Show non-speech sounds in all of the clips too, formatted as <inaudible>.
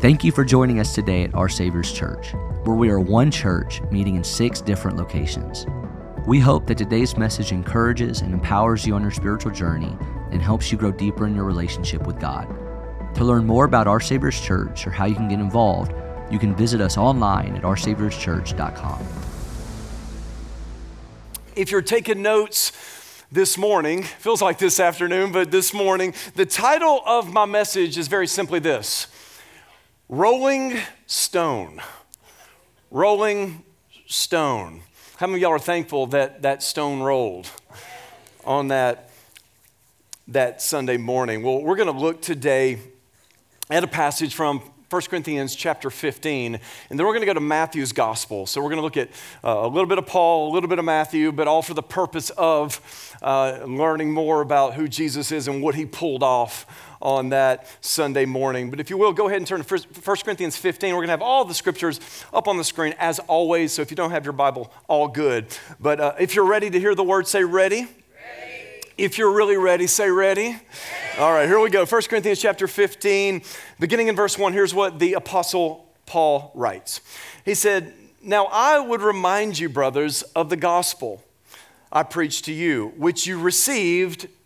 Thank you for joining us today at Our Savior's Church, where we are one church meeting in six different locations. We hope that today's message encourages and empowers you on your spiritual journey and helps you grow deeper in your relationship with God. To learn more about Our Savior's Church or how you can get involved, you can visit us online at oursaviorschurch.com. If you're taking notes this morning, feels like this afternoon, but this morning, the title of my message is very simply this Rolling Stone. Rolling Stone. How many of y'all are thankful that that stone rolled on that, that Sunday morning? Well, we're going to look today at a passage from 1 Corinthians chapter 15, and then we're going to go to Matthew's gospel. So we're going to look at uh, a little bit of Paul, a little bit of Matthew, but all for the purpose of uh, learning more about who Jesus is and what he pulled off on that Sunday morning. But if you will, go ahead and turn to 1 Corinthians 15. We're going to have all the scriptures up on the screen as always. So if you don't have your Bible, all good. But uh, if you're ready to hear the word, say ready. ready. If you're really ready, say ready. ready. All right, here we go. 1 Corinthians chapter 15, beginning in verse 1. Here's what the apostle Paul writes. He said, Now I would remind you, brothers, of the gospel I preached to you, which you received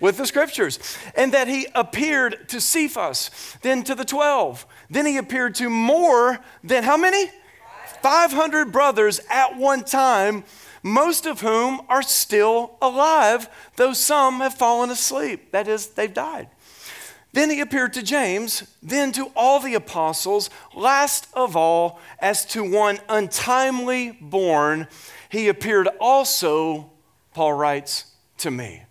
with the scriptures, and that he appeared to Cephas, then to the 12. Then he appeared to more than how many? 500 brothers at one time, most of whom are still alive, though some have fallen asleep. That is, they've died. Then he appeared to James, then to all the apostles. Last of all, as to one untimely born, he appeared also, Paul writes, to me.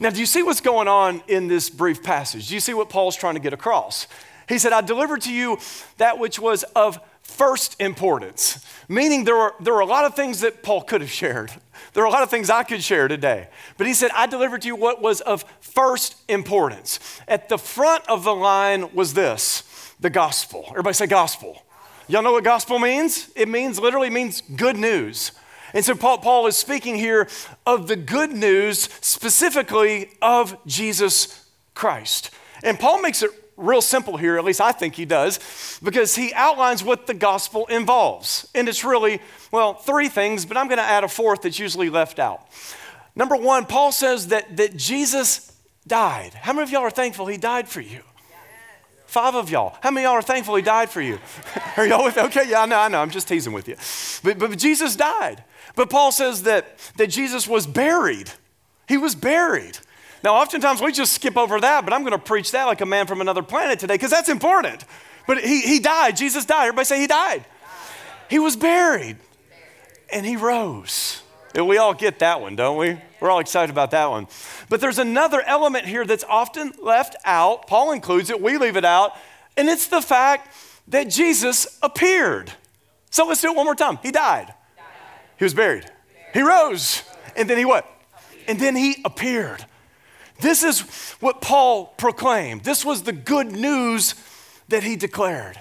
Now, do you see what's going on in this brief passage? Do you see what Paul's trying to get across? He said, I delivered to you that which was of first importance, meaning there were, there were a lot of things that Paul could have shared. There are a lot of things I could share today. But he said, I delivered to you what was of first importance. At the front of the line was this the gospel. Everybody say gospel. Y'all know what gospel means? It means literally means good news. And so Paul, Paul is speaking here of the good news, specifically of Jesus Christ. And Paul makes it real simple here, at least I think he does, because he outlines what the gospel involves. And it's really, well, three things, but I'm going to add a fourth that's usually left out. Number one, Paul says that, that Jesus died. How many of y'all are thankful he died for you? Five of y'all. How many of y'all are thankful he died for you? <laughs> are y'all with? Okay, yeah, I know, I know. I'm just teasing with you. But, but Jesus died. But Paul says that, that Jesus was buried. He was buried. Now, oftentimes we just skip over that, but I'm going to preach that like a man from another planet today because that's important. But he, he died. Jesus died. Everybody say he died. He was buried and he rose. And we all get that one, don't we? We're all excited about that one. But there's another element here that's often left out. Paul includes it, we leave it out, and it's the fact that Jesus appeared. So let's do it one more time. He died. He was buried. He rose. And then he what? And then he appeared. This is what Paul proclaimed. This was the good news that he declared.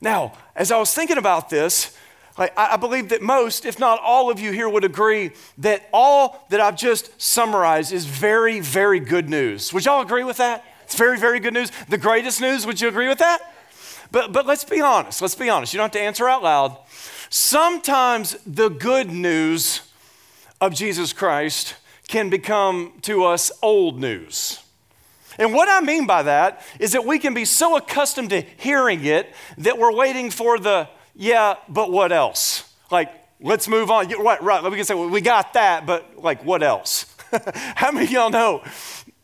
Now, as I was thinking about this, I believe that most, if not all of you here, would agree that all that I've just summarized is very, very good news. Would y'all agree with that? It's very, very good news. The greatest news, would you agree with that? But, but let's be honest. Let's be honest. You don't have to answer out loud. Sometimes the good news of Jesus Christ can become to us old news. And what I mean by that is that we can be so accustomed to hearing it that we're waiting for the, yeah, but what else? Like, let's move on. Right, right. We can say, well, we got that, but like, what else? <laughs> How many of y'all know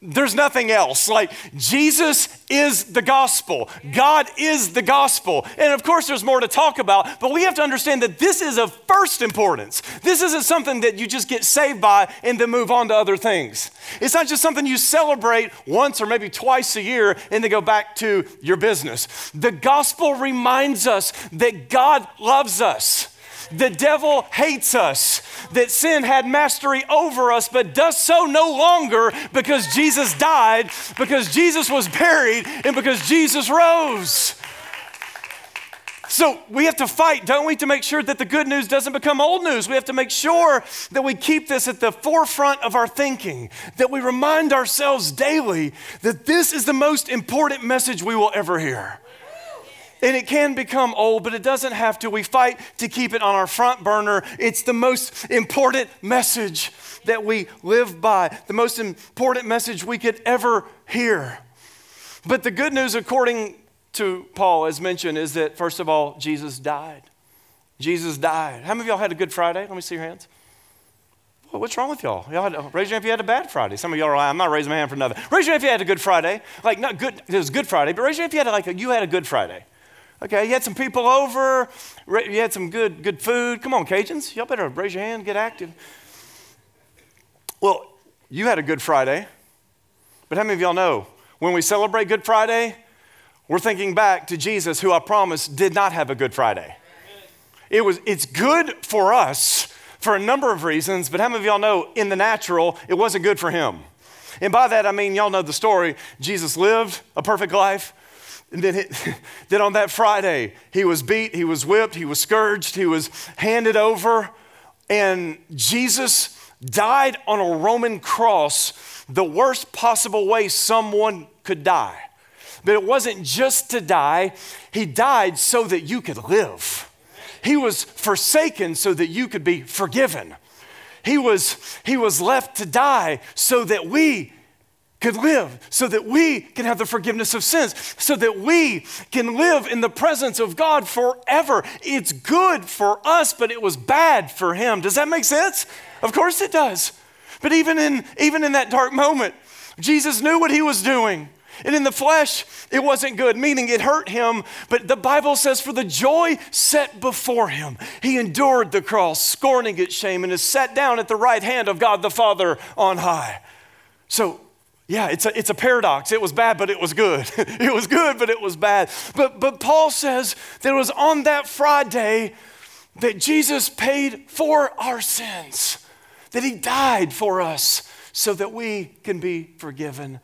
there's nothing else. Like, Jesus is the gospel. God is the gospel. And of course, there's more to talk about, but we have to understand that this is of first importance. This isn't something that you just get saved by and then move on to other things. It's not just something you celebrate once or maybe twice a year and then go back to your business. The gospel reminds us that God loves us The devil hates us, that sin had mastery over us, but does so no longer because Jesus died, because Jesus was buried, and because Jesus rose. So we have to fight, don't we, to make sure that the good news doesn't become old news. We have to make sure that we keep this at the forefront of our thinking, that we remind ourselves daily that this is the most important message we will ever hear. And it can become old, but it doesn't have to. We fight to keep it on our front burner. It's the most important message that we live by, the most important message we could ever hear. But the good news, according to Paul, as mentioned, is that first of all, Jesus died. Jesus died. How many of y'all had a good Friday? Let me see your hands. Well, what's wrong with y'all? Y'all had, raise your hand if you had a bad Friday. Some of y'all are like, I'm not raising my hand for nothing. Raise your hand if you had a good Friday. Like, not good, it was Good Friday, but raise your hand if you had like a, you had a good Friday. Okay, you had some people over, you had some good, good food. Come on, Cajuns, y'all better raise your hand, get active. Well, you had a good Friday, but how many of y'all know when we celebrate Good Friday, we're thinking back to Jesus, who I promise did not have a Good Friday. It was, it's good for us for a number of reasons, but how many of y'all know in the natural, it wasn't good for him? And by that, I mean, y'all know the story. Jesus lived a perfect life. And then, it, <laughs> then on that Friday, he was beat, he was whipped, he was scourged, he was handed over. And Jesus died on a Roman cross the worst possible way someone could die. But it wasn't just to die, he died so that you could live. He was forsaken so that you could be forgiven. He was, he was left to die so that we could live, so that we can have the forgiveness of sins, so that we can live in the presence of God forever. It's good for us, but it was bad for him. Does that make sense? Of course it does. But even in, even in that dark moment, Jesus knew what he was doing. And in the flesh, it wasn't good, meaning it hurt him. But the Bible says, for the joy set before him, he endured the cross, scorning its shame, and is set down at the right hand of God the Father on high. So, yeah, it's a, it's a paradox. It was bad, but it was good. <laughs> it was good, but it was bad. But, but Paul says that it was on that Friday that Jesus paid for our sins, that he died for us so that we can be forgiven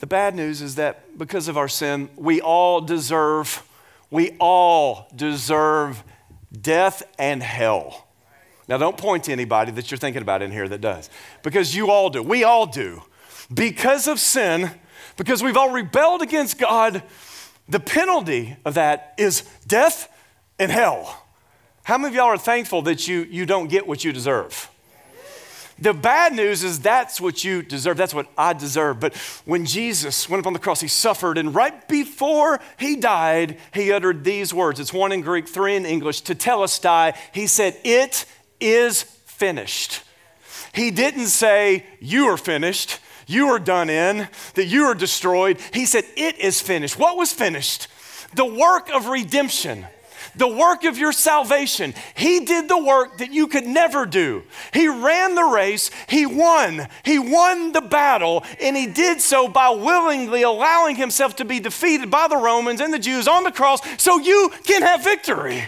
the bad news is that because of our sin, we all deserve, we all deserve death and hell. Now, don't point to anybody that you're thinking about in here that does, because you all do. We all do. Because of sin, because we've all rebelled against God, the penalty of that is death and hell. How many of y'all are thankful that you, you don't get what you deserve? The bad news is that's what you deserve. That's what I deserve. But when Jesus went up on the cross, he suffered, and right before he died, he uttered these words. It's one in Greek, three in English. Tetelestai, he said, It is finished. He didn't say, You are finished, you are done in, that you are destroyed. He said, It is finished. What was finished? The work of redemption the work of your salvation. He did the work that you could never do. He ran the race, He won. He won the battle, and He did so by willingly allowing Himself to be defeated by the Romans and the Jews on the cross so you can have victory.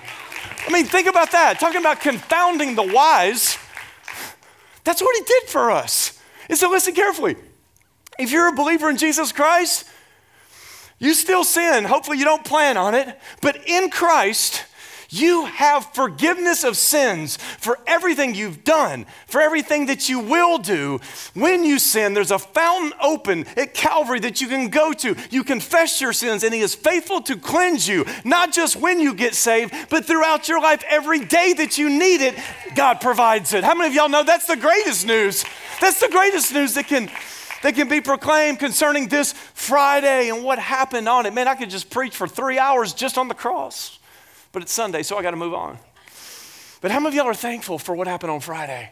I mean, think about that. Talking about confounding the wise. That's what He did for us. And so listen carefully. If you're a believer in Jesus Christ, you still sin. Hopefully, you don't plan on it. But in Christ, you have forgiveness of sins for everything you've done, for everything that you will do. When you sin, there's a fountain open at Calvary that you can go to. You confess your sins, and He is faithful to cleanse you, not just when you get saved, but throughout your life, every day that you need it, God provides it. How many of y'all know that's the greatest news? That's the greatest news that can that can be proclaimed concerning this Friday and what happened on it. Man, I could just preach for three hours just on the cross. But it's Sunday, so I got to move on. But how many of y'all are thankful for what happened on Friday?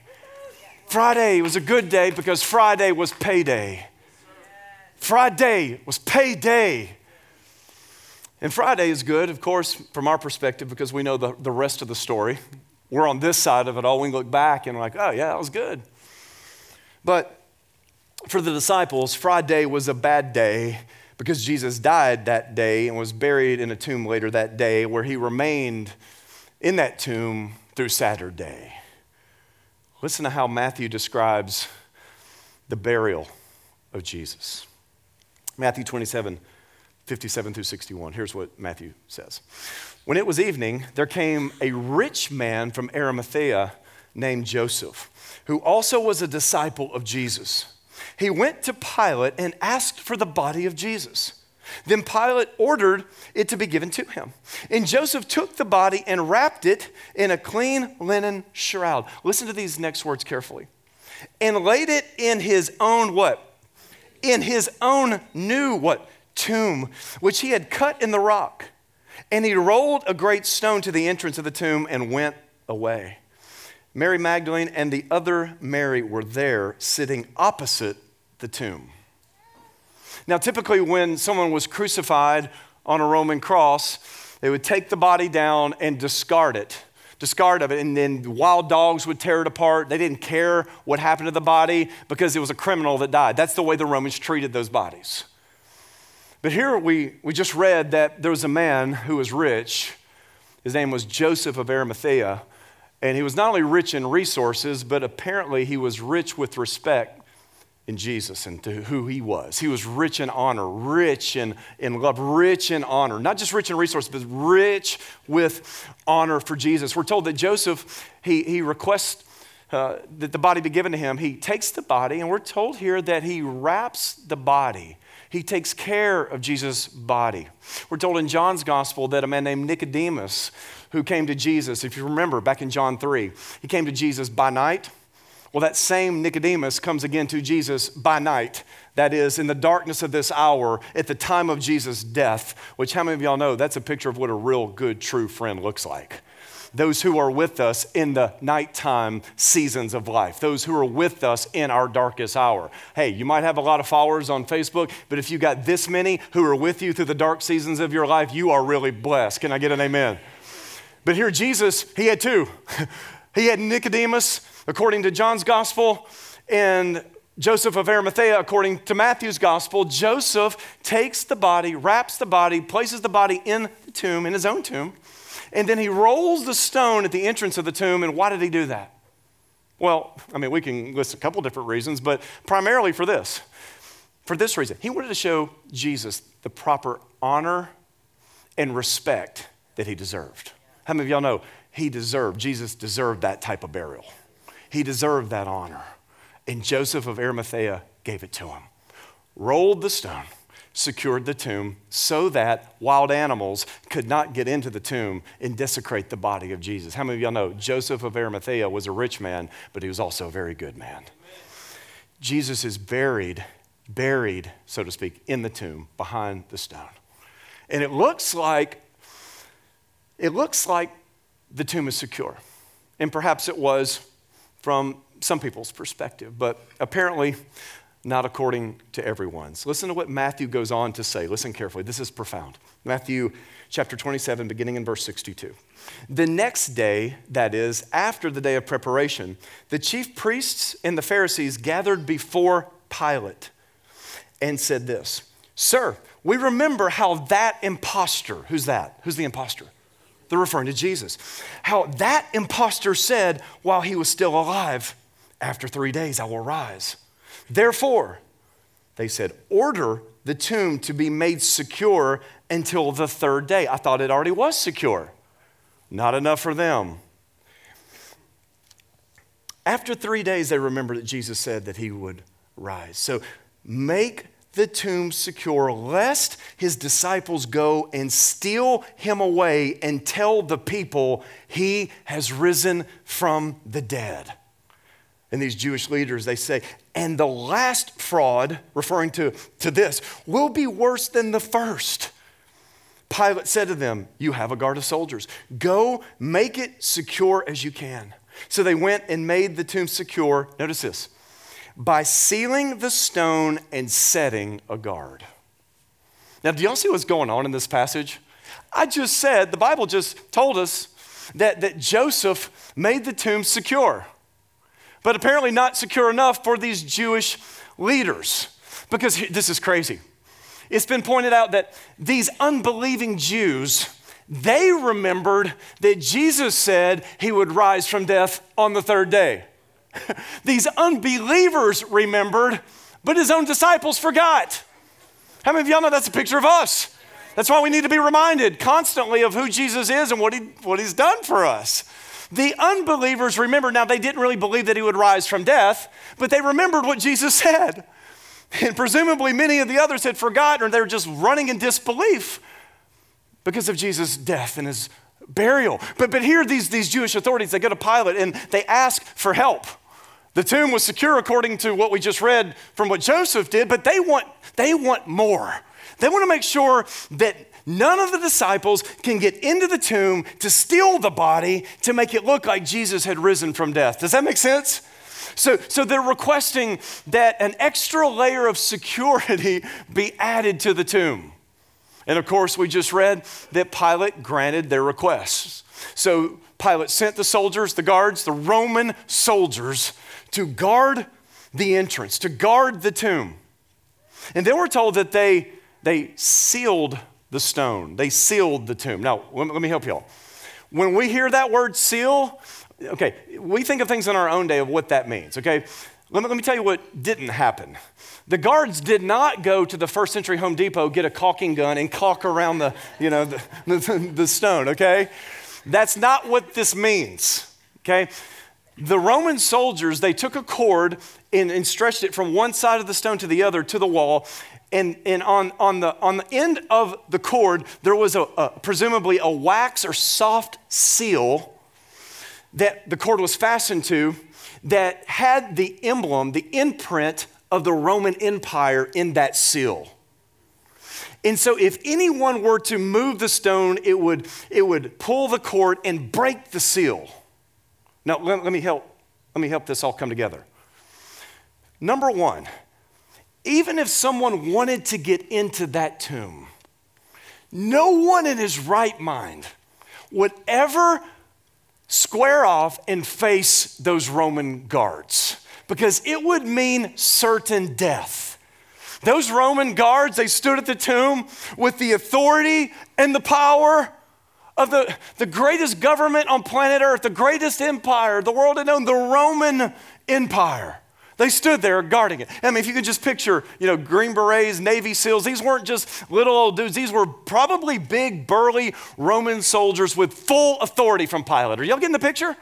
Friday was a good day because Friday was payday. Friday was payday. And Friday is good, of course, from our perspective because we know the, the rest of the story. We're on this side of it all. We look back and like, oh, yeah, that was good. But for the disciples, Friday was a bad day because Jesus died that day and was buried in a tomb later that day where he remained in that tomb through Saturday. Listen to how Matthew describes the burial of Jesus. Matthew 27, 57 through 61. Here's what Matthew says. When it was evening, there came a rich man from Arimathea named Joseph, who also was a disciple of Jesus. He went to Pilate and asked for the body of Jesus. Then Pilate ordered it to be given to him. And Joseph took the body and wrapped it in a clean linen shroud. Listen to these next words carefully. And laid it in his own what? In his own new what? tomb, which he had cut in the rock. And he rolled a great stone to the entrance of the tomb and went away. Mary Magdalene and the other Mary were there sitting opposite the tomb. Now, typically, when someone was crucified on a Roman cross, they would take the body down and discard it, discard of it, and then wild dogs would tear it apart. They didn't care what happened to the body because it was a criminal that died. That's the way the Romans treated those bodies. But here we, we just read that there was a man who was rich. His name was Joseph of Arimathea. And he was not only rich in resources, but apparently he was rich with respect in Jesus and to who he was. He was rich in honor, rich in, in love, rich in honor. Not just rich in resources, but rich with honor for Jesus. We're told that Joseph, he, he requests uh, that the body be given to him. He takes the body, and we're told here that he wraps the body he takes care of Jesus' body. We're told in John's gospel that a man named Nicodemus, who came to Jesus, if you remember back in John 3, he came to Jesus by night. Well, that same Nicodemus comes again to Jesus by night. That is, in the darkness of this hour, at the time of Jesus' death, which, how many of y'all know that's a picture of what a real good, true friend looks like? those who are with us in the nighttime seasons of life, those who are with us in our darkest hour. Hey, you might have a lot of followers on Facebook, but if you got this many who are with you through the dark seasons of your life, you are really blessed. Can I get an amen? But here, Jesus, he had two. <laughs> he had Nicodemus, according to John's gospel, and Joseph of Arimathea, according to Matthew's gospel, Joseph takes the body, wraps the body, places the body in the tomb, in his own tomb, and then he rolls the stone at the entrance of the tomb. And why did he do that? Well, I mean, we can list a couple different reasons, but primarily for this. For this reason, he wanted to show Jesus the proper honor and respect that he deserved. How many of y'all know he deserved, Jesus deserved that type of burial? He deserved that honor. And Joseph of Arimathea gave it to him. Rolled the stone secured the tomb so that wild animals could not get into the tomb and desecrate the body of Jesus. How many of y'all know Joseph of Arimathea was a rich man, but he was also a very good man? Jesus is buried, buried, so to speak, in the tomb behind the stone. And it looks like it looks like the tomb is secure. And perhaps it was from some people's perspective, but apparently not according to everyone's. Listen to what Matthew goes on to say. Listen carefully. This is profound. Matthew chapter 27, beginning in verse 62. The next day, that is, after the day of preparation, the chief priests and the Pharisees gathered before Pilate and said this Sir, we remember how that impostor, who's that? Who's the impostor? They're referring to Jesus. How that impostor said while he was still alive, After three days I will rise. Therefore, they said, order the tomb to be made secure until the third day. I thought it already was secure. Not enough for them. After three days, they remembered that Jesus said that he would rise. So make the tomb secure, lest his disciples go and steal him away and tell the people he has risen from the dead. And these Jewish leaders, they say, and the last fraud, referring to, to this, will be worse than the first. Pilate said to them, You have a guard of soldiers. Go make it secure as you can. So they went and made the tomb secure. Notice this by sealing the stone and setting a guard. Now, do y'all see what's going on in this passage? I just said, the Bible just told us that, that Joseph made the tomb secure but apparently not secure enough for these Jewish leaders. Because this is crazy. It's been pointed out that these unbelieving Jews, they remembered that Jesus said he would rise from death on the third day. <laughs> These unbelievers remembered, but his own disciples forgot. How many of y'all know that's a picture of us? That's why we need to be reminded constantly of who Jesus is and what, he, what he's done for us. The unbelievers remembered, now they didn't really believe that he would rise from death, but they remembered what Jesus <laughs> said. And presumably many of the others had forgotten or they were just running in disbelief because of Jesus' death and his burial. But, but here, these, these Jewish authorities, they go to Pilate and they ask for help. The tomb was secure according to what we just read from what Joseph did, but they want, they want more. They want to make sure that none of the disciples can get into the tomb to steal the body to make it look like Jesus had risen from death. Does that make sense? So, so they're requesting that an extra layer of security <laughs> be added to the tomb. And of course, we just read that Pilate granted their requests. So Pilate sent the soldiers, the guards, the Roman soldiers to guard the entrance, to guard the tomb. And then we're told that they, they sealed the stone, they sealed the tomb. Now, let me help y'all. When we hear that word seal, okay, we think of things in our own day of what that means, okay? Let me, let me tell you what didn't happen. The guards did not go to the first century Home Depot, get a caulking gun, and caulk around the, you know, the, <laughs> the, the stone, okay? That's not what this means, okay? The Roman soldiers, they took a cord and, and stretched it from one side of the stone to the other to the wall. And, and on, on, the, on the end of the cord, there was a, a, presumably a wax or soft seal that the cord was fastened to that had the emblem, the imprint of the Roman Empire in that seal. And so, if anyone were to move the stone, it would, it would pull the cord and break the seal. Now, let, let, me help, let me help this all come together. Number one, even if someone wanted to get into that tomb, no one in his right mind would ever square off and face those Roman guards because it would mean certain death. Those Roman guards, they stood at the tomb with the authority and the power of the, the greatest government on planet Earth, the greatest empire the world had known, the Roman Empire. They stood there guarding it. I mean, if you could just picture, you know, Green Berets, Navy SEALs, these weren't just little old dudes. These were probably big, burly Roman soldiers with full authority from Pilate. Are y'all getting the picture?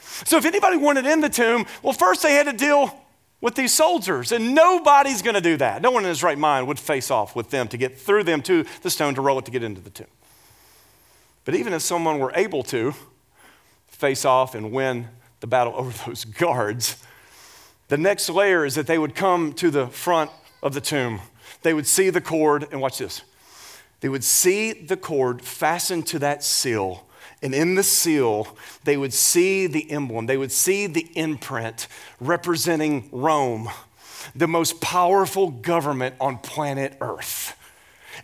So if anybody wanted in the tomb, well, first they had to deal with these soldiers, and nobody's going to do that. No one in his right mind would face off with them to get through them to the stone to roll it to get into the tomb. But even if someone were able to face off and win the battle <laughs> over those guards, the next layer is that they would come to the front of the tomb. They would see the cord, and watch this. They would see the cord fastened to that seal and in the seal, they would see the emblem, they would see the imprint representing Rome, the most powerful government on planet Earth.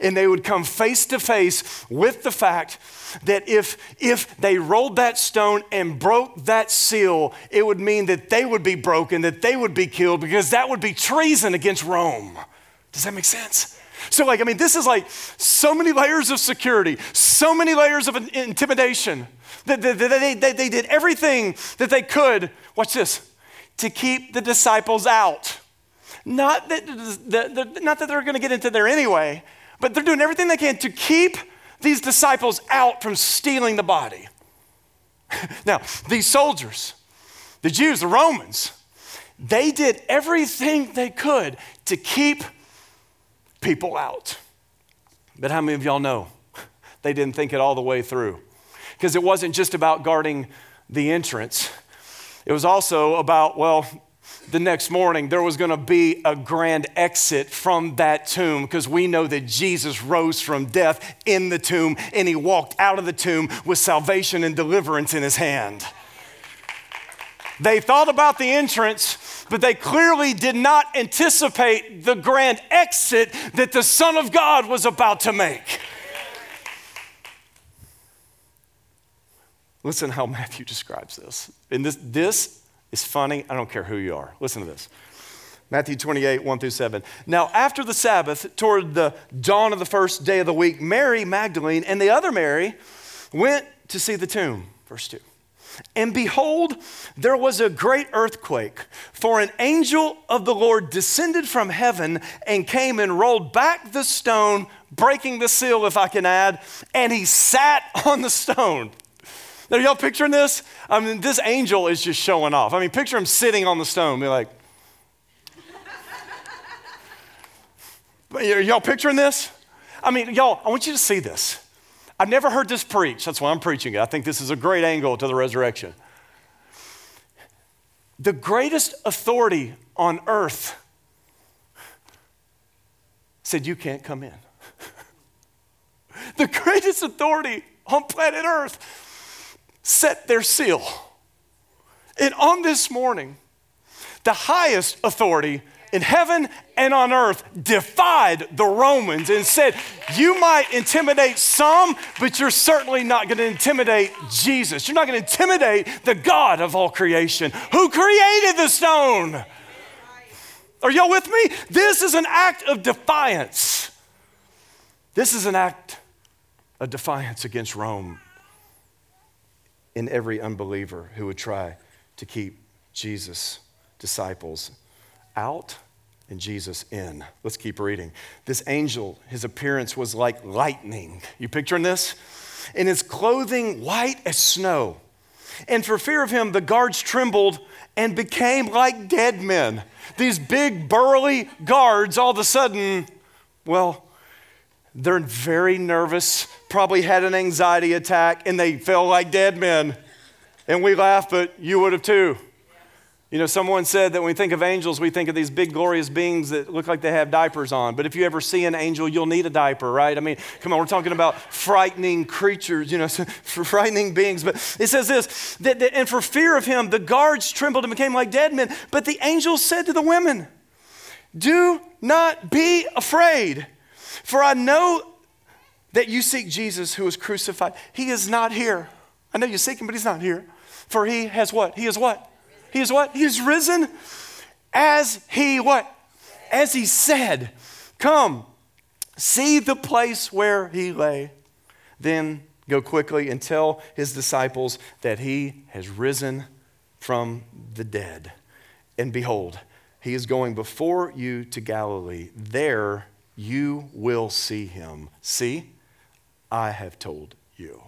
And they would come face to face with the fact that if, if they rolled that stone and broke that seal, it would mean that they would be broken, that they would be killed, because that would be treason against Rome. Does that make sense? So, like, I mean, this is like so many layers of security, so many layers of intimidation. That they, they, they, they did everything that they could, watch this, to keep the disciples out. Not that, not that they're going to get into there anyway, but they're doing everything they can to keep these disciples out from stealing the body. <laughs> now, these soldiers, the Jews, the Romans, they did everything they could to keep people out. But how many of y'all know <laughs> they didn't think it all the way through? Because it wasn't just about guarding the entrance, it was also about, well, the next morning there was going to be a grand exit from that tomb because we know that Jesus rose from death in the tomb and he walked out of the tomb with salvation and deliverance in his hand. They thought about the entrance, but they clearly did not anticipate the grand exit that the Son of God was about to make. Listen how Matthew describes this. And this, this is funny. I don't care who you are. Listen to this. Matthew 28, 1 through 7. Now, after the Sabbath, toward the dawn of the first day of the week, Mary Magdalene and the other Mary went to see the tomb, verse 2. And behold, there was a great earthquake, for an angel of the Lord descended from heaven and came and rolled back the stone, breaking the seal, if I can add, and he sat on the stone. Now, y'all picturing this? I mean, this angel is just showing off. I mean, picture him sitting on the stone, be like, y'all picturing this? I mean, y'all, I want you to see this. I've never heard this preached. That's why I'm preaching it. I think this is a great angle to the resurrection. The greatest authority on earth said, You can't come in. <laughs> the greatest authority on planet earth set their seal. And on this morning, the highest authority in heaven and on earth defied the Romans and said, You might intimidate some, but you're certainly not going to intimidate Jesus. You're not going to intimidate the God of all creation who created the stone. Are y'all with me? This is an act of defiance. This is an act of defiance against Rome in every unbeliever who would try to keep Jesus' disciples out and Jesus in. Let's keep reading. This angel, his appearance was like lightning. You picturing this? And his clothing white as snow. And for fear of him, the guards trembled and became like dead men. These big, burly guards, all of a sudden, well, they're very nervous, probably had an anxiety attack, and they fell like dead men. And we laugh, but you would have too. You know, someone said that when we think of angels, we think of these big, glorious beings that look like they have diapers on. But if you ever see an angel, you'll need a diaper, right? I mean, come on, we're talking about frightening creatures, you know, <laughs> frightening beings. But it says this that, that, and for fear of him, the guards trembled and became like dead men. But the angels said to the women, Do not be afraid, for I know that you seek Jesus who was crucified. He is not here. I know you seek him, but he's not here. For he has what? He is what? He is what? He is risen as he what? As he said. Come, see the place where he lay. Then go quickly and tell his disciples that he has risen from the dead. And behold, he is going before you to Galilee. There you will see him. See, I have told you.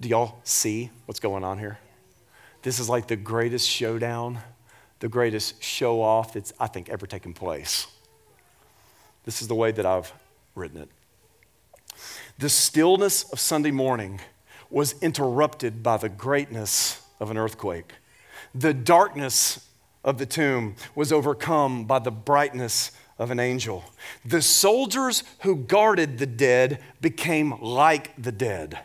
Do y'all see what's going on here? This is like the greatest showdown, the greatest show off that's, I think, ever taken place. This is the way that I've written it. The stillness of Sunday morning was interrupted by the greatness of an earthquake. The darkness of the tomb was overcome by the brightness of an angel. The soldiers who guarded the dead became like the dead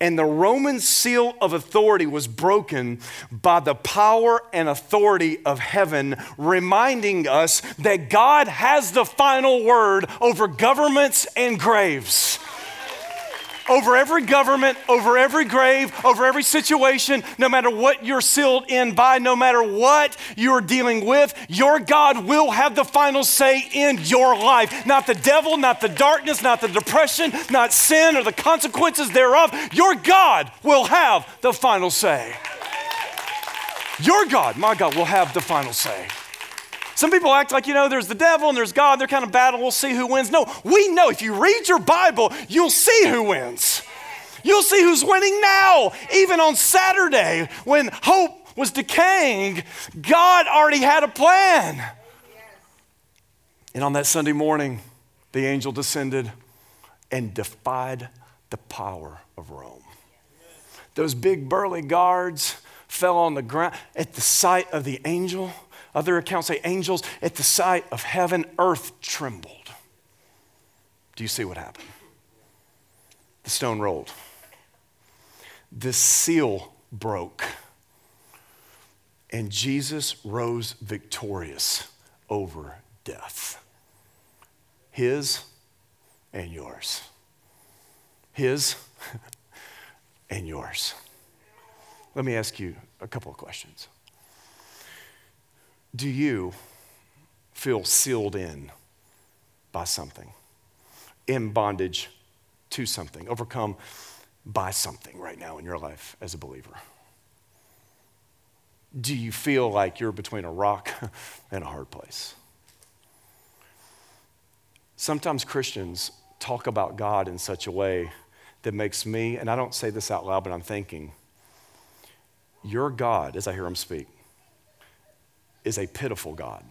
and the Roman seal of authority was broken by the power and authority of heaven, reminding us that God has the final word over governments and graves over every government, over every grave, over every situation, no matter what you're sealed in by, no matter what you're dealing with, your God will have the final say in your life. Not the devil, not the darkness, not the depression, not sin or the consequences thereof. Your God will have the final say. Your God, my God, will have the final say. Some people act like, you know, there's the devil and there's God, they're kind of battling, we'll see who wins. No, we know if you read your Bible, you'll see who wins. You'll see who's winning now. Even on Saturday, when hope was decaying, God already had a plan. And on that Sunday morning, the angel descended and defied the power of Rome. Those big burly guards fell on the ground at the sight of the angel other accounts say angels at the sight of heaven, earth trembled. Do you see what happened? The stone rolled. The seal broke. And Jesus rose victorious over death. His and yours. His <laughs> and yours. Let me ask you a couple of questions. Do you feel sealed in by something? In bondage to something, overcome by something right now in your life as a believer? Do you feel like you're between a rock <laughs> and a hard place? Sometimes Christians talk about God in such a way that makes me, and I don't say this out loud, but I'm thinking, your God, as I hear him speak, is a pitiful God.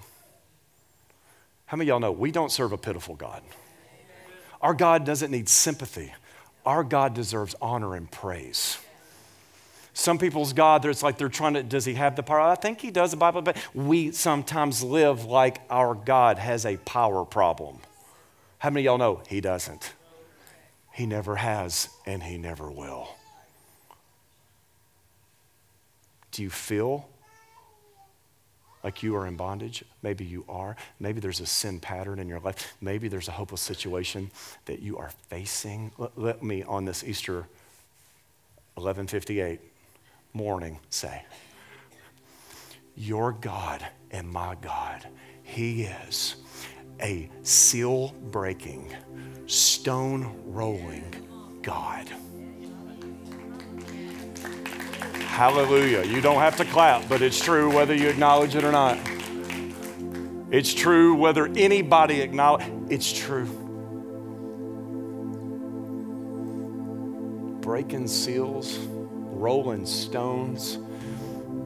How many of y'all know we don't serve a pitiful God? Our God doesn't need sympathy. Our God deserves honor and praise. Some people's God, it's like they're trying to, does he have the power? I think he does, the Bible, but we sometimes live like our God has a power problem. How many of y'all know he doesn't? He never has, and he never will. Do you feel like you are in bondage? Maybe you are. Maybe there's a sin pattern in your life. Maybe there's a hopeless situation that you are facing. Let, let me, on this Easter 1158 morning, say, Your God and my God, He is a seal breaking, stone rolling God. Hallelujah. You don't have to clap, but it's true whether you acknowledge it or not. It's true whether anybody acknowledge it's true. Breaking seals, rolling stones,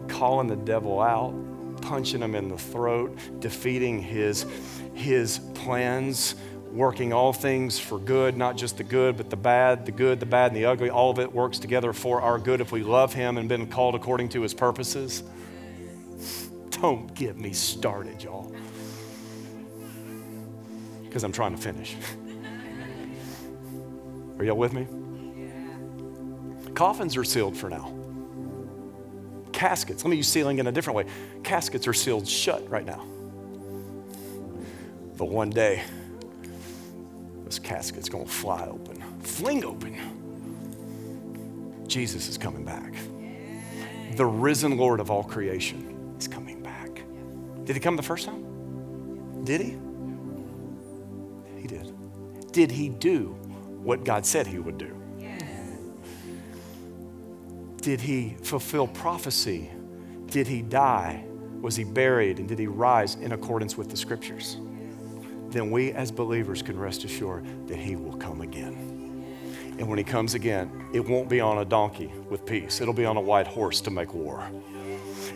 calling the devil out, punching him in the throat, defeating his, his plans, working all things for good, not just the good, but the bad, the good, the bad, and the ugly. All of it works together for our good if we love Him and been called according to His purposes. Don't get me started, y'all. Because I'm trying to finish. <laughs> Are y'all with me? Coffins are sealed for now. Caskets, let me use sealing in a different way. Caskets are sealed shut right now. But one day, this casket's going to fly open, fling open. Jesus is coming back. The risen Lord of all creation is coming back. Did he come the first time? Did he? He did. Did he do what God said he would do? Did he fulfill prophecy? Did he die? Was he buried? And did he rise in accordance with the scriptures? Then we as believers can rest assured that he will come again. And when he comes again, it won't be on a donkey with peace, it'll be on a white horse to make war.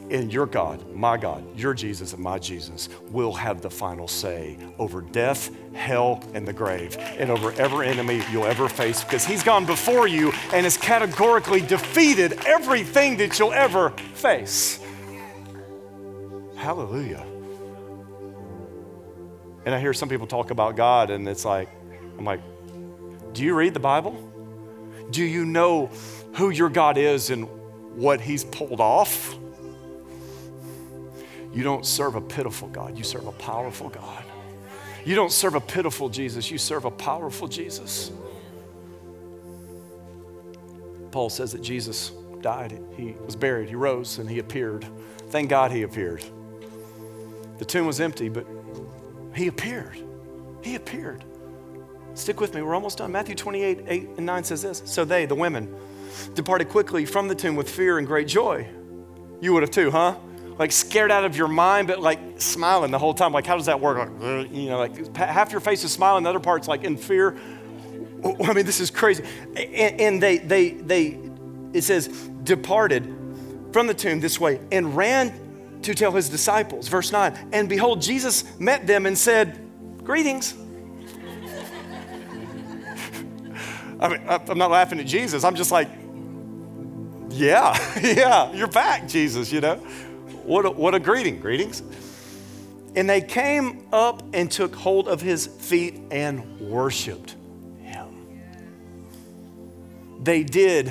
And your God, my God, your Jesus, and my Jesus will have the final say over death, hell, and the grave, and over every enemy you'll ever face because He's gone before you and has categorically defeated everything that you'll ever face. Hallelujah. And I hear some people talk about God, and it's like, I'm like, do you read the Bible? Do you know who your God is and what He's pulled off? You don't serve a pitiful God, you serve a powerful God. You don't serve a pitiful Jesus, you serve a powerful Jesus. Paul says that Jesus died, he was buried, he rose, and he appeared. Thank God he appeared. The tomb was empty, but he appeared. He appeared. Stick with me, we're almost done. Matthew 28, 8 and 9 says this. So they, the women, departed quickly from the tomb with fear and great joy. You would have too, huh? Like scared out of your mind, but like smiling the whole time. Like, how does that work? Like, uh, you know, like half your face is smiling, the other part's like in fear. I mean, this is crazy. And, and they, they, they, it says, departed from the tomb this way and ran to tell his disciples. Verse 9, and behold, Jesus met them and said, Greetings. <laughs> I mean, I'm not laughing at Jesus. I'm just like, yeah, <laughs> yeah, you're back, Jesus, you know? What a, what a greeting. Greetings. And they came up and took hold of his feet and worshiped him. They did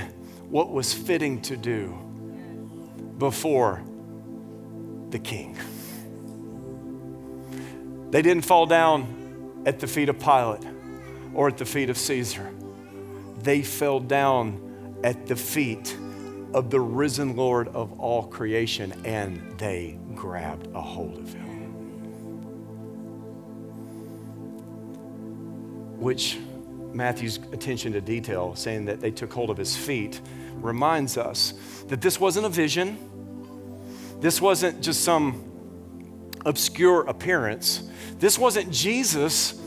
what was fitting to do before the king. They didn't fall down at the feet of Pilate or at the feet of Caesar. They fell down at the feet of the risen Lord of all creation and they grabbed a hold of him. Which Matthew's attention to detail, saying that they took hold of his feet, reminds us that this wasn't a vision. This wasn't just some obscure appearance. This wasn't Jesus'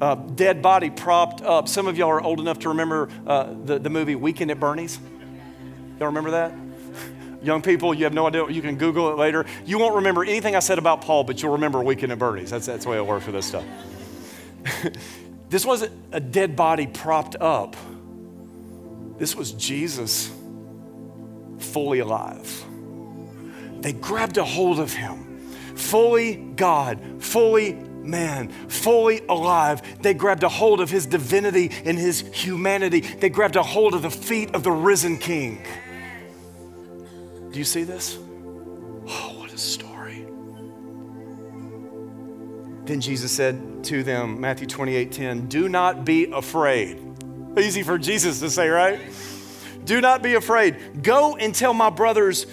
uh, dead body propped up. Some of y'all are old enough to remember uh, the, the movie Weekend at Bernie's. Y'all remember that? <laughs> Young people, you have no idea. You can Google it later. You won't remember anything I said about Paul, but you'll remember Weekend at Bernie's. That's, that's the way it works for this stuff. <laughs> this wasn't a dead body propped up, this was Jesus fully alive. They grabbed a hold of him, fully God, fully man, fully alive. They grabbed a hold of his divinity and his humanity. They grabbed a hold of the feet of the risen king. Do you see this? Oh, what a story. Then Jesus said to them, Matthew 28 10, do not be afraid. Easy for Jesus to say, right? Do not be afraid. Go and tell my brothers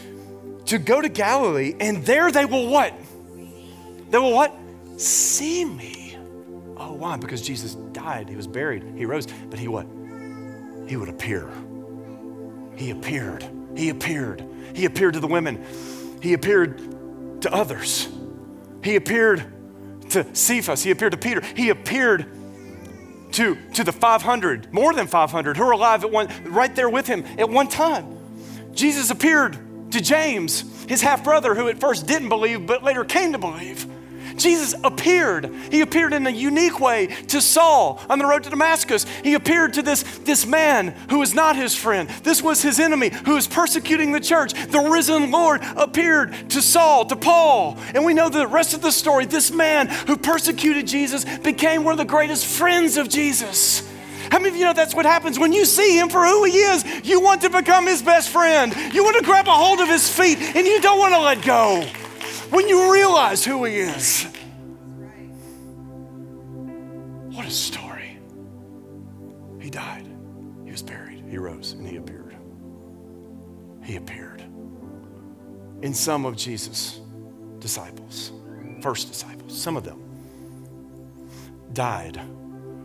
to go to Galilee, and there they will what? They will what? See me. Oh, why? Because Jesus died, he was buried, he rose, but he what? He would appear. He appeared. He appeared. He appeared to the women. He appeared to others. He appeared to Cephas. He appeared to Peter. He appeared to, to the 500, more than 500, who were alive at one, right there with him at one time. Jesus appeared to James, his half brother, who at first didn't believe, but later came to believe. Jesus appeared. He appeared in a unique way to Saul on the road to Damascus. He appeared to this, this man who was not his friend. This was his enemy who was persecuting the church. The risen Lord appeared to Saul, to Paul. And we know the rest of the story. This man who persecuted Jesus became one of the greatest friends of Jesus. How many of you know that's what happens when you see him for who he is? You want to become his best friend. You want to grab a hold of his feet and you don't want to let go when you realize who He is. What a story. He died, He was buried, He rose, and He appeared. He appeared in some of Jesus' disciples, first disciples, some of them died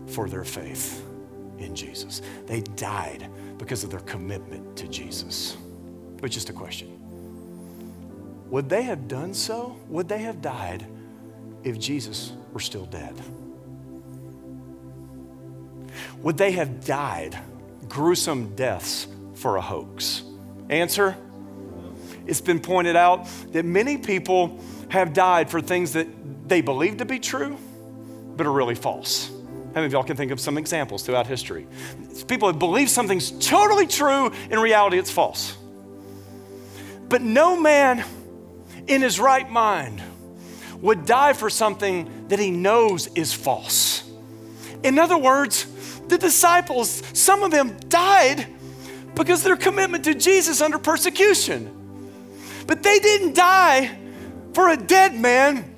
for their faith in Jesus. They died because of their commitment to Jesus. But just a question would they have done so? Would they have died if Jesus were still dead? Would they have died gruesome deaths for a hoax? Answer It's been pointed out that many people have died for things that they believe to be true, but are really false. How many of y'all can think of some examples throughout history? People have believed something's totally true, in reality, it's false. But no man in his right mind would die for something that he knows is false. In other words, the disciples, some of them died because of their commitment to Jesus under persecution. But they didn't die for a dead man,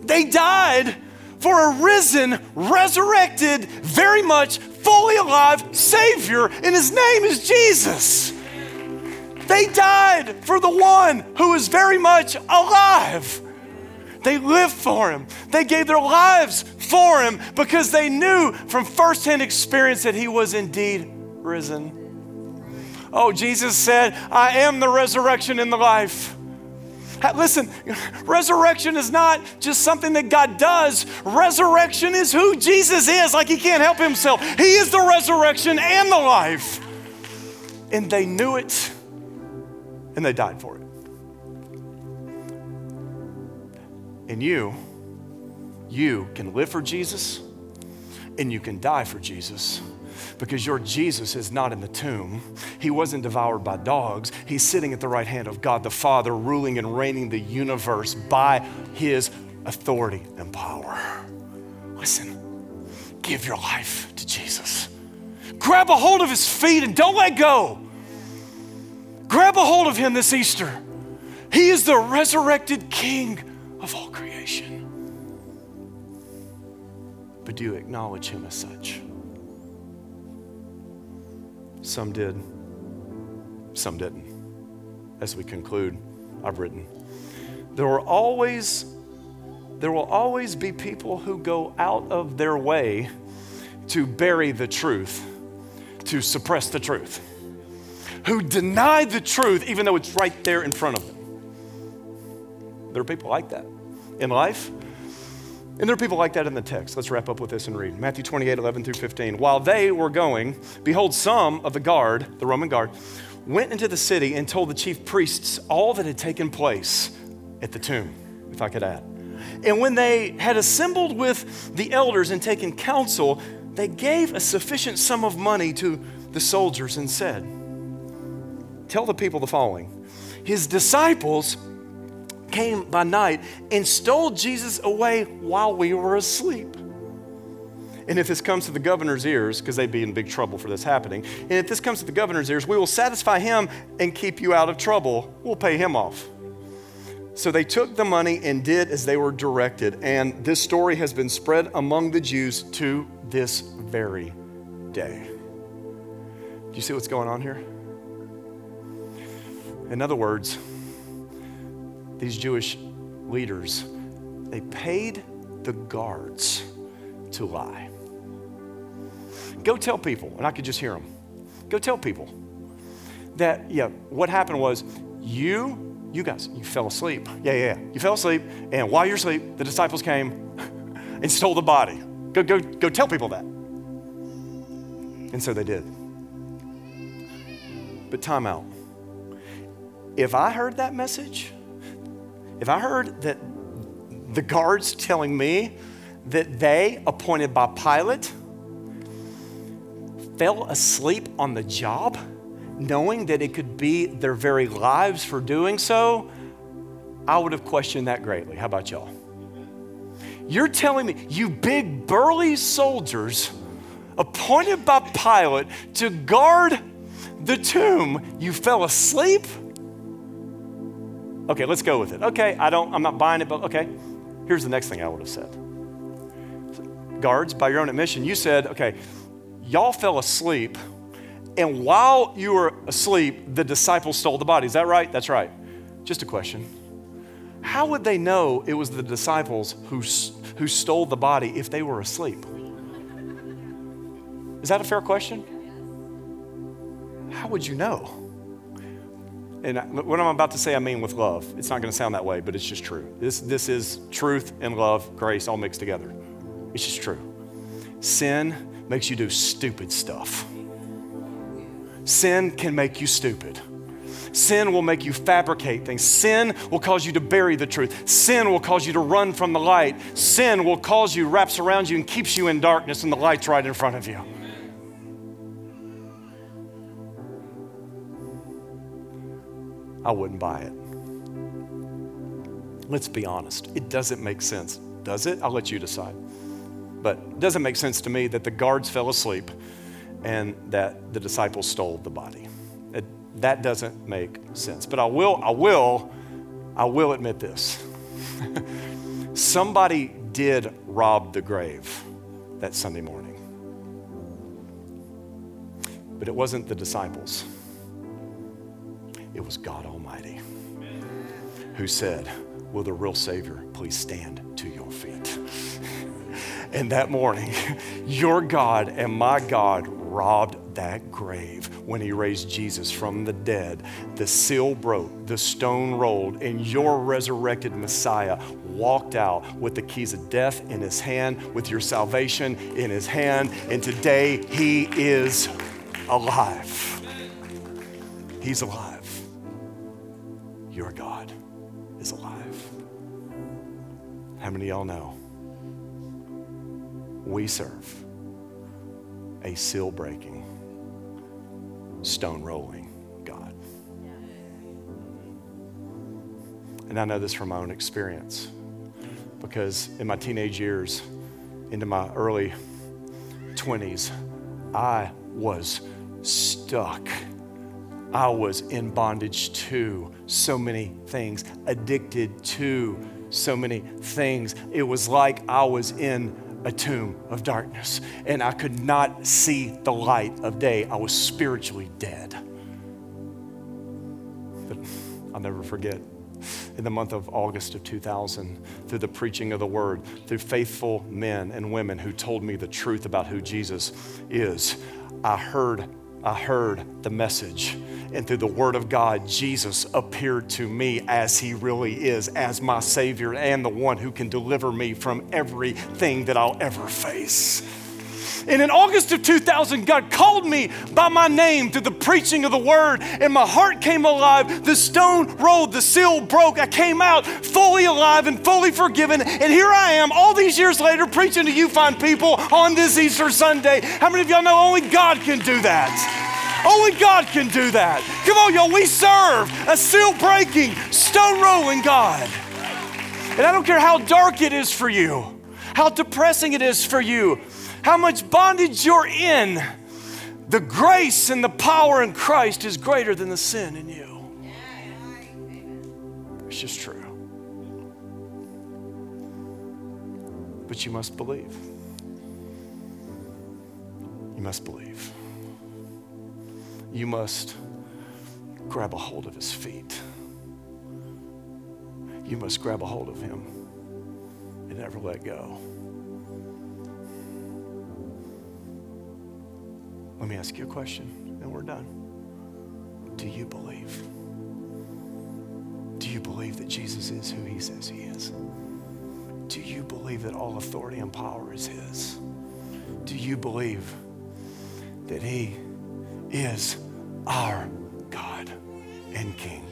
they died for a risen, resurrected, very much fully alive Savior, and his name is Jesus. They died for the one who is very much alive. They lived for him. They gave their lives for him because they knew from firsthand experience that he was indeed risen. Oh, Jesus said, I am the resurrection and the life. Listen, resurrection is not just something that God does. Resurrection is who Jesus is, like he can't help himself. He is the resurrection and the life. And they knew it and they died for it. And you, you can live for Jesus and you can die for Jesus because your Jesus is not in the tomb. He wasn't devoured by dogs. He's sitting at the right hand of God the Father, ruling and reigning the universe by his authority and power. Listen, give your life to Jesus. Grab a hold of his feet and don't let go. Grab a hold of him this Easter. He is the resurrected King of all creation. But do you acknowledge him as such? Some did, some didn't. As we conclude, I've written. There will always there will always be people who go out of their way to bury the truth, to suppress the truth, who deny the truth even though it's right there in front of them. There are people like that in life. And there are people like that in the text. Let's wrap up with this and read Matthew 28 11 through 15. While they were going, behold, some of the guard, the Roman guard, went into the city and told the chief priests all that had taken place at the tomb, if I could add. And when they had assembled with the elders and taken counsel, they gave a sufficient sum of money to the soldiers and said, Tell the people the following His disciples came by night and stole Jesus away while we were asleep. And if this comes to the governor's ears, because they'd be in big trouble for this happening, and if this comes to the governor's ears, we will satisfy him and keep you out of trouble. We'll pay him off. So they took the money and did as they were directed. And this story has been spread among the Jews to this very day. Do you see what's going on here? In other words, these Jewish leaders, they paid the guards to lie. Go tell people, and I could just hear them. Go tell people that, yeah, what happened was you, you guys, you fell asleep. Yeah, yeah, yeah. You fell asleep, and while you're asleep, the disciples came <laughs> and stole the body. Go, go, go tell people that. And so they did. But time out. If I heard that message, if I heard that the guards telling me that they, appointed by Pilate, fell asleep on the job, knowing that it could be their very lives for doing so, I would have questioned that greatly. How about y'all? You're telling me, you big burly soldiers appointed by Pilate to guard the tomb, you fell asleep? Okay, let's go with it. Okay, I don't, I'm not buying it, but okay. Here's the next thing I would have said. Guards, by your own admission, you said, okay, y'all fell asleep, and while you were asleep, the disciples stole the body. Is that right? That's right. Just a question. How would they know it was the disciples who, who stole the body if they were asleep? Is that a fair question? How would you know? And what I'm about to say, I mean with love. It's not going to sound that way, but it's just true. This, this is truth and love, grace all mixed together. It's just true. Sin makes you do stupid stuff. Sin can make you stupid. Sin will make you fabricate things. Sin will cause you to bury the truth. Sin will cause you to run from the light. Sin will cause you, wraps around you, and keeps you in darkness, and the light's right in front of you. I wouldn't buy it. Let's be honest. It doesn't make sense. Does it? I'll let you decide. But it doesn't make sense to me that the guards fell asleep and that the disciples stole the body. It, that doesn't make sense. But I will, I will, I will admit this. <laughs> Somebody did rob the grave that Sunday morning. But it wasn't the disciples. It was God Almighty who said, Will the real Savior please stand to your feet? <laughs> and that morning, <laughs> your God and my God robbed that grave when he raised Jesus from the dead. The seal broke, the stone rolled, and your resurrected Messiah walked out with the keys of death in his hand, with your salvation in his hand, and today he is alive. He's alive your God How many of y'all know? We serve a seal breaking, stone rolling God. And I know this from my own experience because in my teenage years, into my early 20s, I was stuck I was in bondage to so many things, addicted to so many things. It was like I was in a tomb of darkness and I could not see the light of day. I was spiritually dead. But I'll never forget. in the month of August of 2000 through the preaching of the word, through faithful men and women who told me the truth about who Jesus is. I heard I heard the message. And through the Word of God, Jesus appeared to me as He really is, as my Savior and the one who can deliver me from everything that I'll ever face. And in August of 2000, God called me by my name through the preaching of the word, and my heart came alive. The stone rolled, the seal broke. I came out fully alive and fully forgiven. And here I am, all these years later, preaching to you fine people on this Easter Sunday. How many of y'all know only God can do that? Only God can do that. Come on, y'all, we serve a seal breaking, stone rolling God. And I don't care how dark it is for you, how depressing it is for you, how much bondage you're in, the grace and the power in Christ is greater than the sin in you. It's just true. But you must believe. You must believe. You must grab a hold of his feet. You must grab a hold of him and never let go. Let me ask you a question, and we're done. Do you believe? Do you believe that Jesus is who he says he is? Do you believe that all authority and power is his? Do you believe that he is our God and King?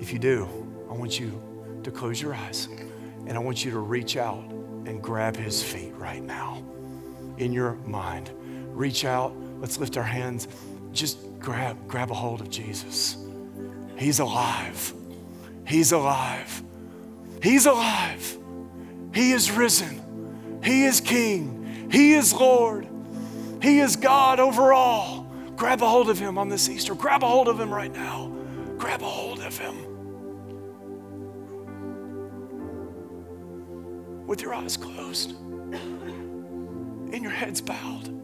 If you do, I want you to close your eyes and I want you to reach out and grab his feet right now in your mind reach out. Let's lift our hands. Just grab, grab a hold of Jesus. He's alive. He's alive. He's alive. He is risen. He is King. He is Lord. He is God over all. Grab a hold of Him on this Easter. Grab a hold of Him right now. Grab a hold of Him. With your eyes closed and your heads bowed.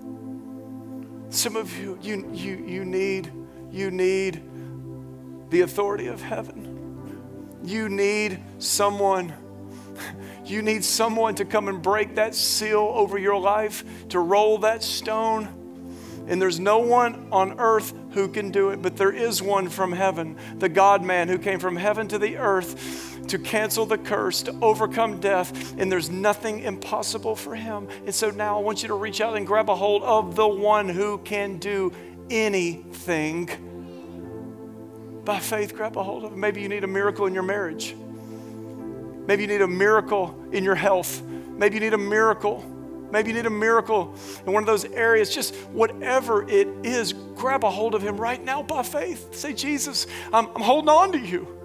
Some of you, you, you, you need, you need the authority of heaven. You need someone, you need someone to come and break that seal over your life, to roll that stone. And there's no one on earth who can do it, but there is one from heaven, the God man who came from heaven to the earth to cancel the curse, to overcome death, and there's nothing impossible for him. And so now I want you to reach out and grab a hold of the one who can do anything. By faith, grab a hold of him. Maybe you need a miracle in your marriage. Maybe you need a miracle in your health. Maybe you need a miracle. Maybe you need a miracle in one of those areas. Just whatever it is, grab a hold of him right now by faith. Say, Jesus, I'm, I'm holding on to you.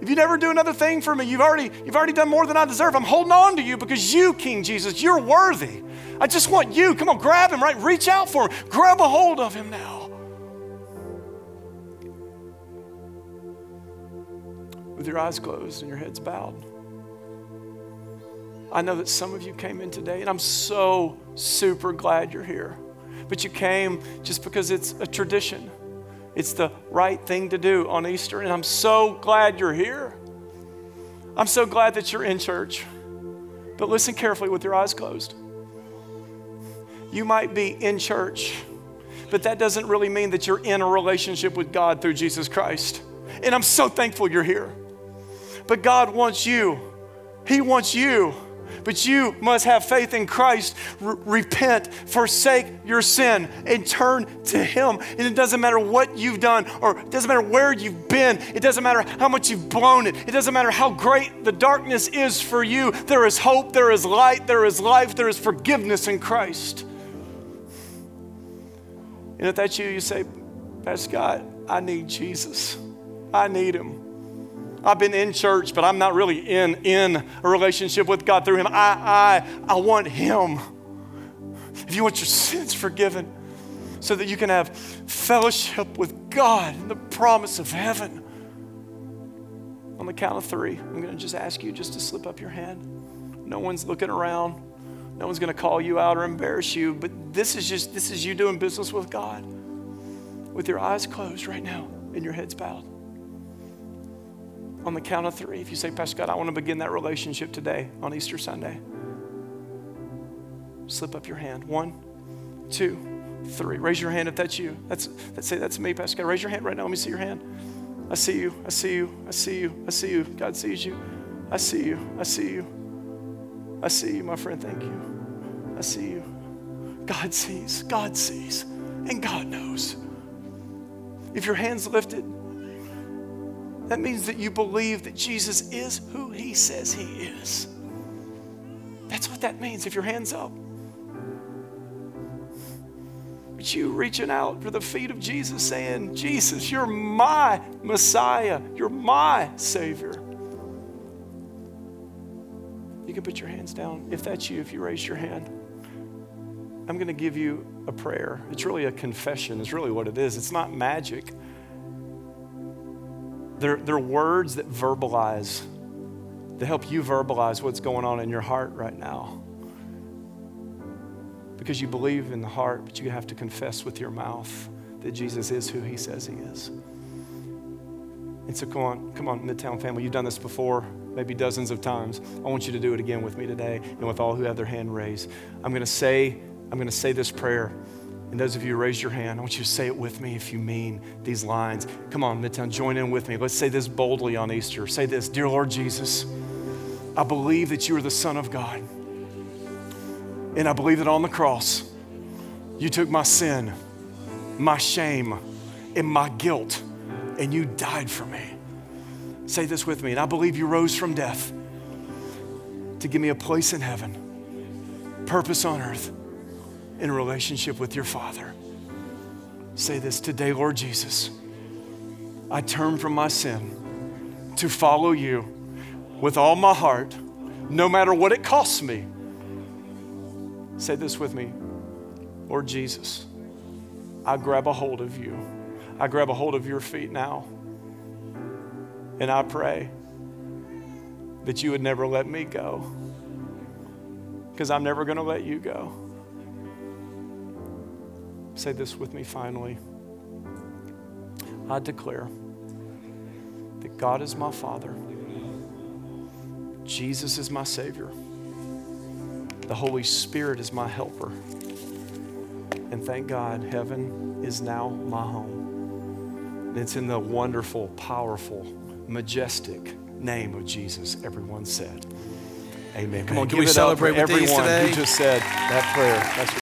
If you never do another thing for me, you've already, you've already done more than I deserve. I'm holding on to you because you, King Jesus, you're worthy. I just want you. Come on, grab him, right? Reach out for him. Grab a hold of him now. With your eyes closed and your heads bowed. I know that some of you came in today, and I'm so super glad you're here. But you came just because it's a tradition. It's the right thing to do on Easter, and I'm so glad you're here. I'm so glad that you're in church. But listen carefully with your eyes closed. You might be in church, but that doesn't really mean that you're in a relationship with God through Jesus Christ. And I'm so thankful you're here. But God wants you, He wants you but you must have faith in Christ, repent, forsake your sin, and turn to Him. And it doesn't matter what you've done, or it doesn't matter where you've been, it doesn't matter how much you've blown it, it doesn't matter how great the darkness is for you. There is hope, there is light, there is life, there is forgiveness in Christ. And if that's you, you say, Pastor Scott, I need Jesus. I need Him. I've been in church, but I'm not really in, in a relationship with God through Him. I, I, I want Him. If you want your sins forgiven, so that you can have fellowship with God and the promise of heaven. On the count of three, I'm going to just ask you just to slip up your hand. No one's looking around. No one's going to call you out or embarrass you, but this is just this is you doing business with God with your eyes closed right now and your heads bowed. On the count of three, if you say, Pastor Scott, I want to begin that relationship today on Easter Sunday, slip up your hand. One, two, three. Raise your hand if that's you. That's, that's say that's me, Pastor Scott. Raise your hand right now. Let me see your hand. I see you. I see you. I see you. I see you. God sees you. I see you. I see you. I see you, my friend. Thank you. I see you. God sees. God sees. And God knows. If your hand's lifted, that means that you believe that Jesus is who he says he is. That's what that means if your hand's up. But you reaching out for the feet of Jesus, saying, Jesus, you're my Messiah, you're my Savior. You can put your hands down. If that's you, if you raise your hand, I'm going to give you a prayer. It's really a confession, it's really what it is. It's not magic. They're, they're words that verbalize, that help you verbalize what's going on in your heart right now because you believe in the heart, but you have to confess with your mouth that Jesus is who he says he is. And so come on, come on, Midtown family, you've done this before, maybe dozens of times. I want you to do it again with me today and with all who have their hand raised. I'm gonna say, I'm gonna say this prayer. And those of you who raised your hand, I want you to say it with me if you mean these lines. Come on, Midtown, join in with me. Let's say this boldly on Easter. Say this Dear Lord Jesus, I believe that you are the Son of God. And I believe that on the cross, you took my sin, my shame, and my guilt, and you died for me. Say this with me. And I believe you rose from death to give me a place in heaven, purpose on earth, in relationship with your Father. Say this today, Lord Jesus. I turn from my sin to follow you with all my heart, no matter what it costs me Say this with me Lord Jesus, I grab a hold of you. I grab a hold of your feet now. And I pray that you would never let me go. Because I'm never going to let you go. Say this with me finally. I declare that God is my Father, Jesus is my Savior. The Holy Spirit is my helper. And thank God, heaven is now my home. And it's in the wonderful, powerful, majestic name of Jesus, everyone said. Amen. Come on, Can give we celebrate with these everyone today? who just said that prayer. That's